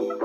Hello,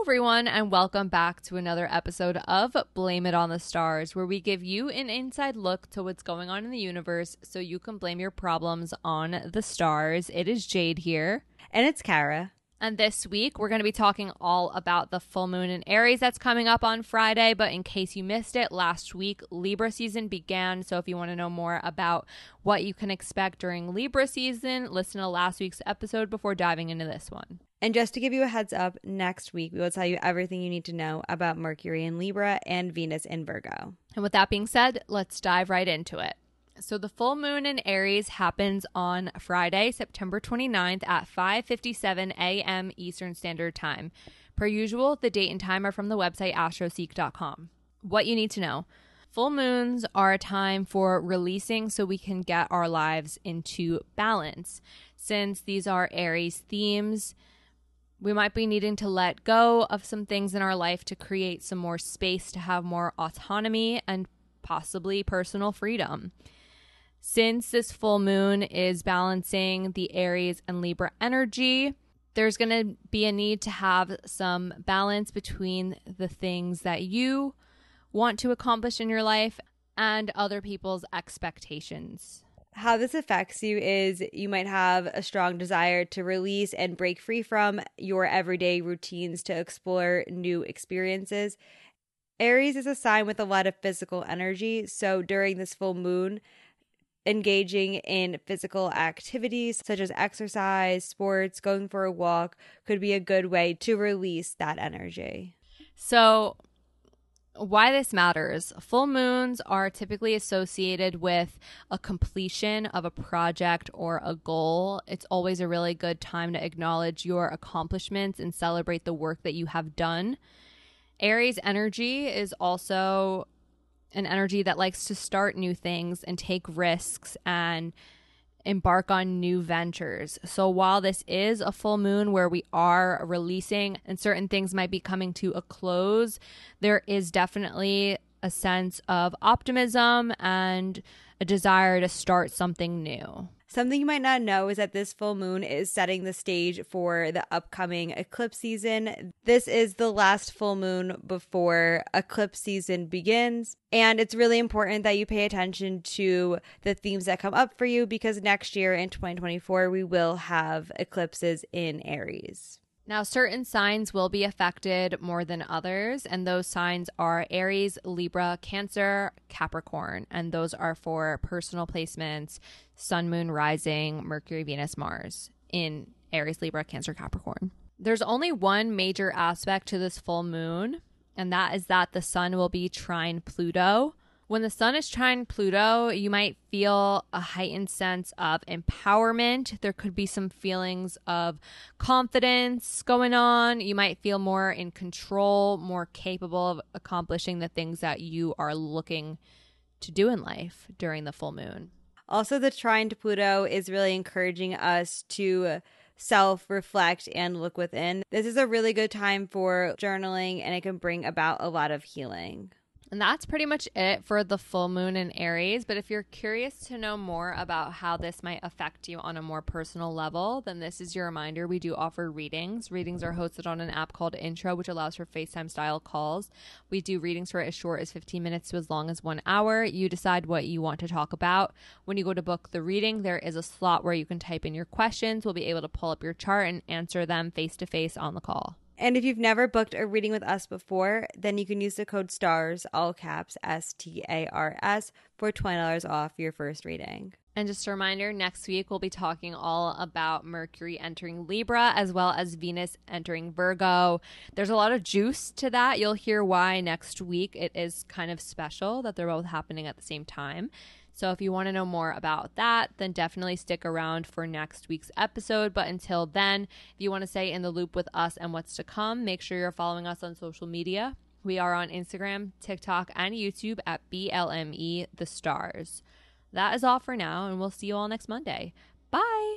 everyone, and welcome back to another episode of Blame It on the Stars, where we give you an inside look to what's going on in the universe so you can blame your problems on the stars. It is Jade here. And it's Kara. And this week, we're going to be talking all about the full moon in Aries that's coming up on Friday. But in case you missed it, last week, Libra season began. So if you want to know more about what you can expect during Libra season, listen to last week's episode before diving into this one. And just to give you a heads up, next week we will tell you everything you need to know about Mercury in Libra and Venus in Virgo. And with that being said, let's dive right into it. So the full moon in Aries happens on Friday, September 29th at 5:57 a.m. Eastern Standard Time. Per usual, the date and time are from the website astroseek.com. What you need to know. Full moons are a time for releasing so we can get our lives into balance. Since these are Aries themes, we might be needing to let go of some things in our life to create some more space to have more autonomy and possibly personal freedom. Since this full moon is balancing the Aries and Libra energy, there's going to be a need to have some balance between the things that you want to accomplish in your life and other people's expectations how this affects you is you might have a strong desire to release and break free from your everyday routines to explore new experiences. Aries is a sign with a lot of physical energy, so during this full moon, engaging in physical activities such as exercise, sports, going for a walk could be a good way to release that energy. So, why this matters full moons are typically associated with a completion of a project or a goal. It's always a really good time to acknowledge your accomplishments and celebrate the work that you have done. Aries energy is also an energy that likes to start new things and take risks and embark on new ventures. So while this is a full moon where we are releasing and certain things might be coming to a close, there is definitely a sense of optimism and a desire to start something new. Something you might not know is that this full moon is setting the stage for the upcoming eclipse season. This is the last full moon before eclipse season begins. And it's really important that you pay attention to the themes that come up for you because next year in 2024, we will have eclipses in Aries. Now, certain signs will be affected more than others, and those signs are Aries, Libra, Cancer, Capricorn, and those are for personal placements, Sun, Moon, Rising, Mercury, Venus, Mars in Aries, Libra, Cancer, Capricorn. There's only one major aspect to this full moon, and that is that the sun will be trine Pluto. When the sun is trine Pluto, you might feel a heightened sense of empowerment. There could be some feelings of confidence going on. You might feel more in control, more capable of accomplishing the things that you are looking to do in life during the full moon. Also, the trine to Pluto is really encouraging us to self reflect and look within. This is a really good time for journaling and it can bring about a lot of healing. And that's pretty much it for the full moon in Aries. But if you're curious to know more about how this might affect you on a more personal level, then this is your reminder. We do offer readings. Readings are hosted on an app called Intro, which allows for FaceTime style calls. We do readings for as short as 15 minutes to as long as one hour. You decide what you want to talk about. When you go to book the reading, there is a slot where you can type in your questions. We'll be able to pull up your chart and answer them face to face on the call. And if you've never booked a reading with us before, then you can use the code STARS, all caps S T A R S, for $20 off your first reading. And just a reminder next week we'll be talking all about Mercury entering Libra as well as Venus entering Virgo. There's a lot of juice to that. You'll hear why next week. It is kind of special that they're both happening at the same time. So if you want to know more about that, then definitely stick around for next week's episode. But until then, if you want to stay in the loop with us and what's to come, make sure you're following us on social media. We are on Instagram, TikTok, and YouTube at BLME The Stars. That is all for now, and we'll see you all next Monday. Bye.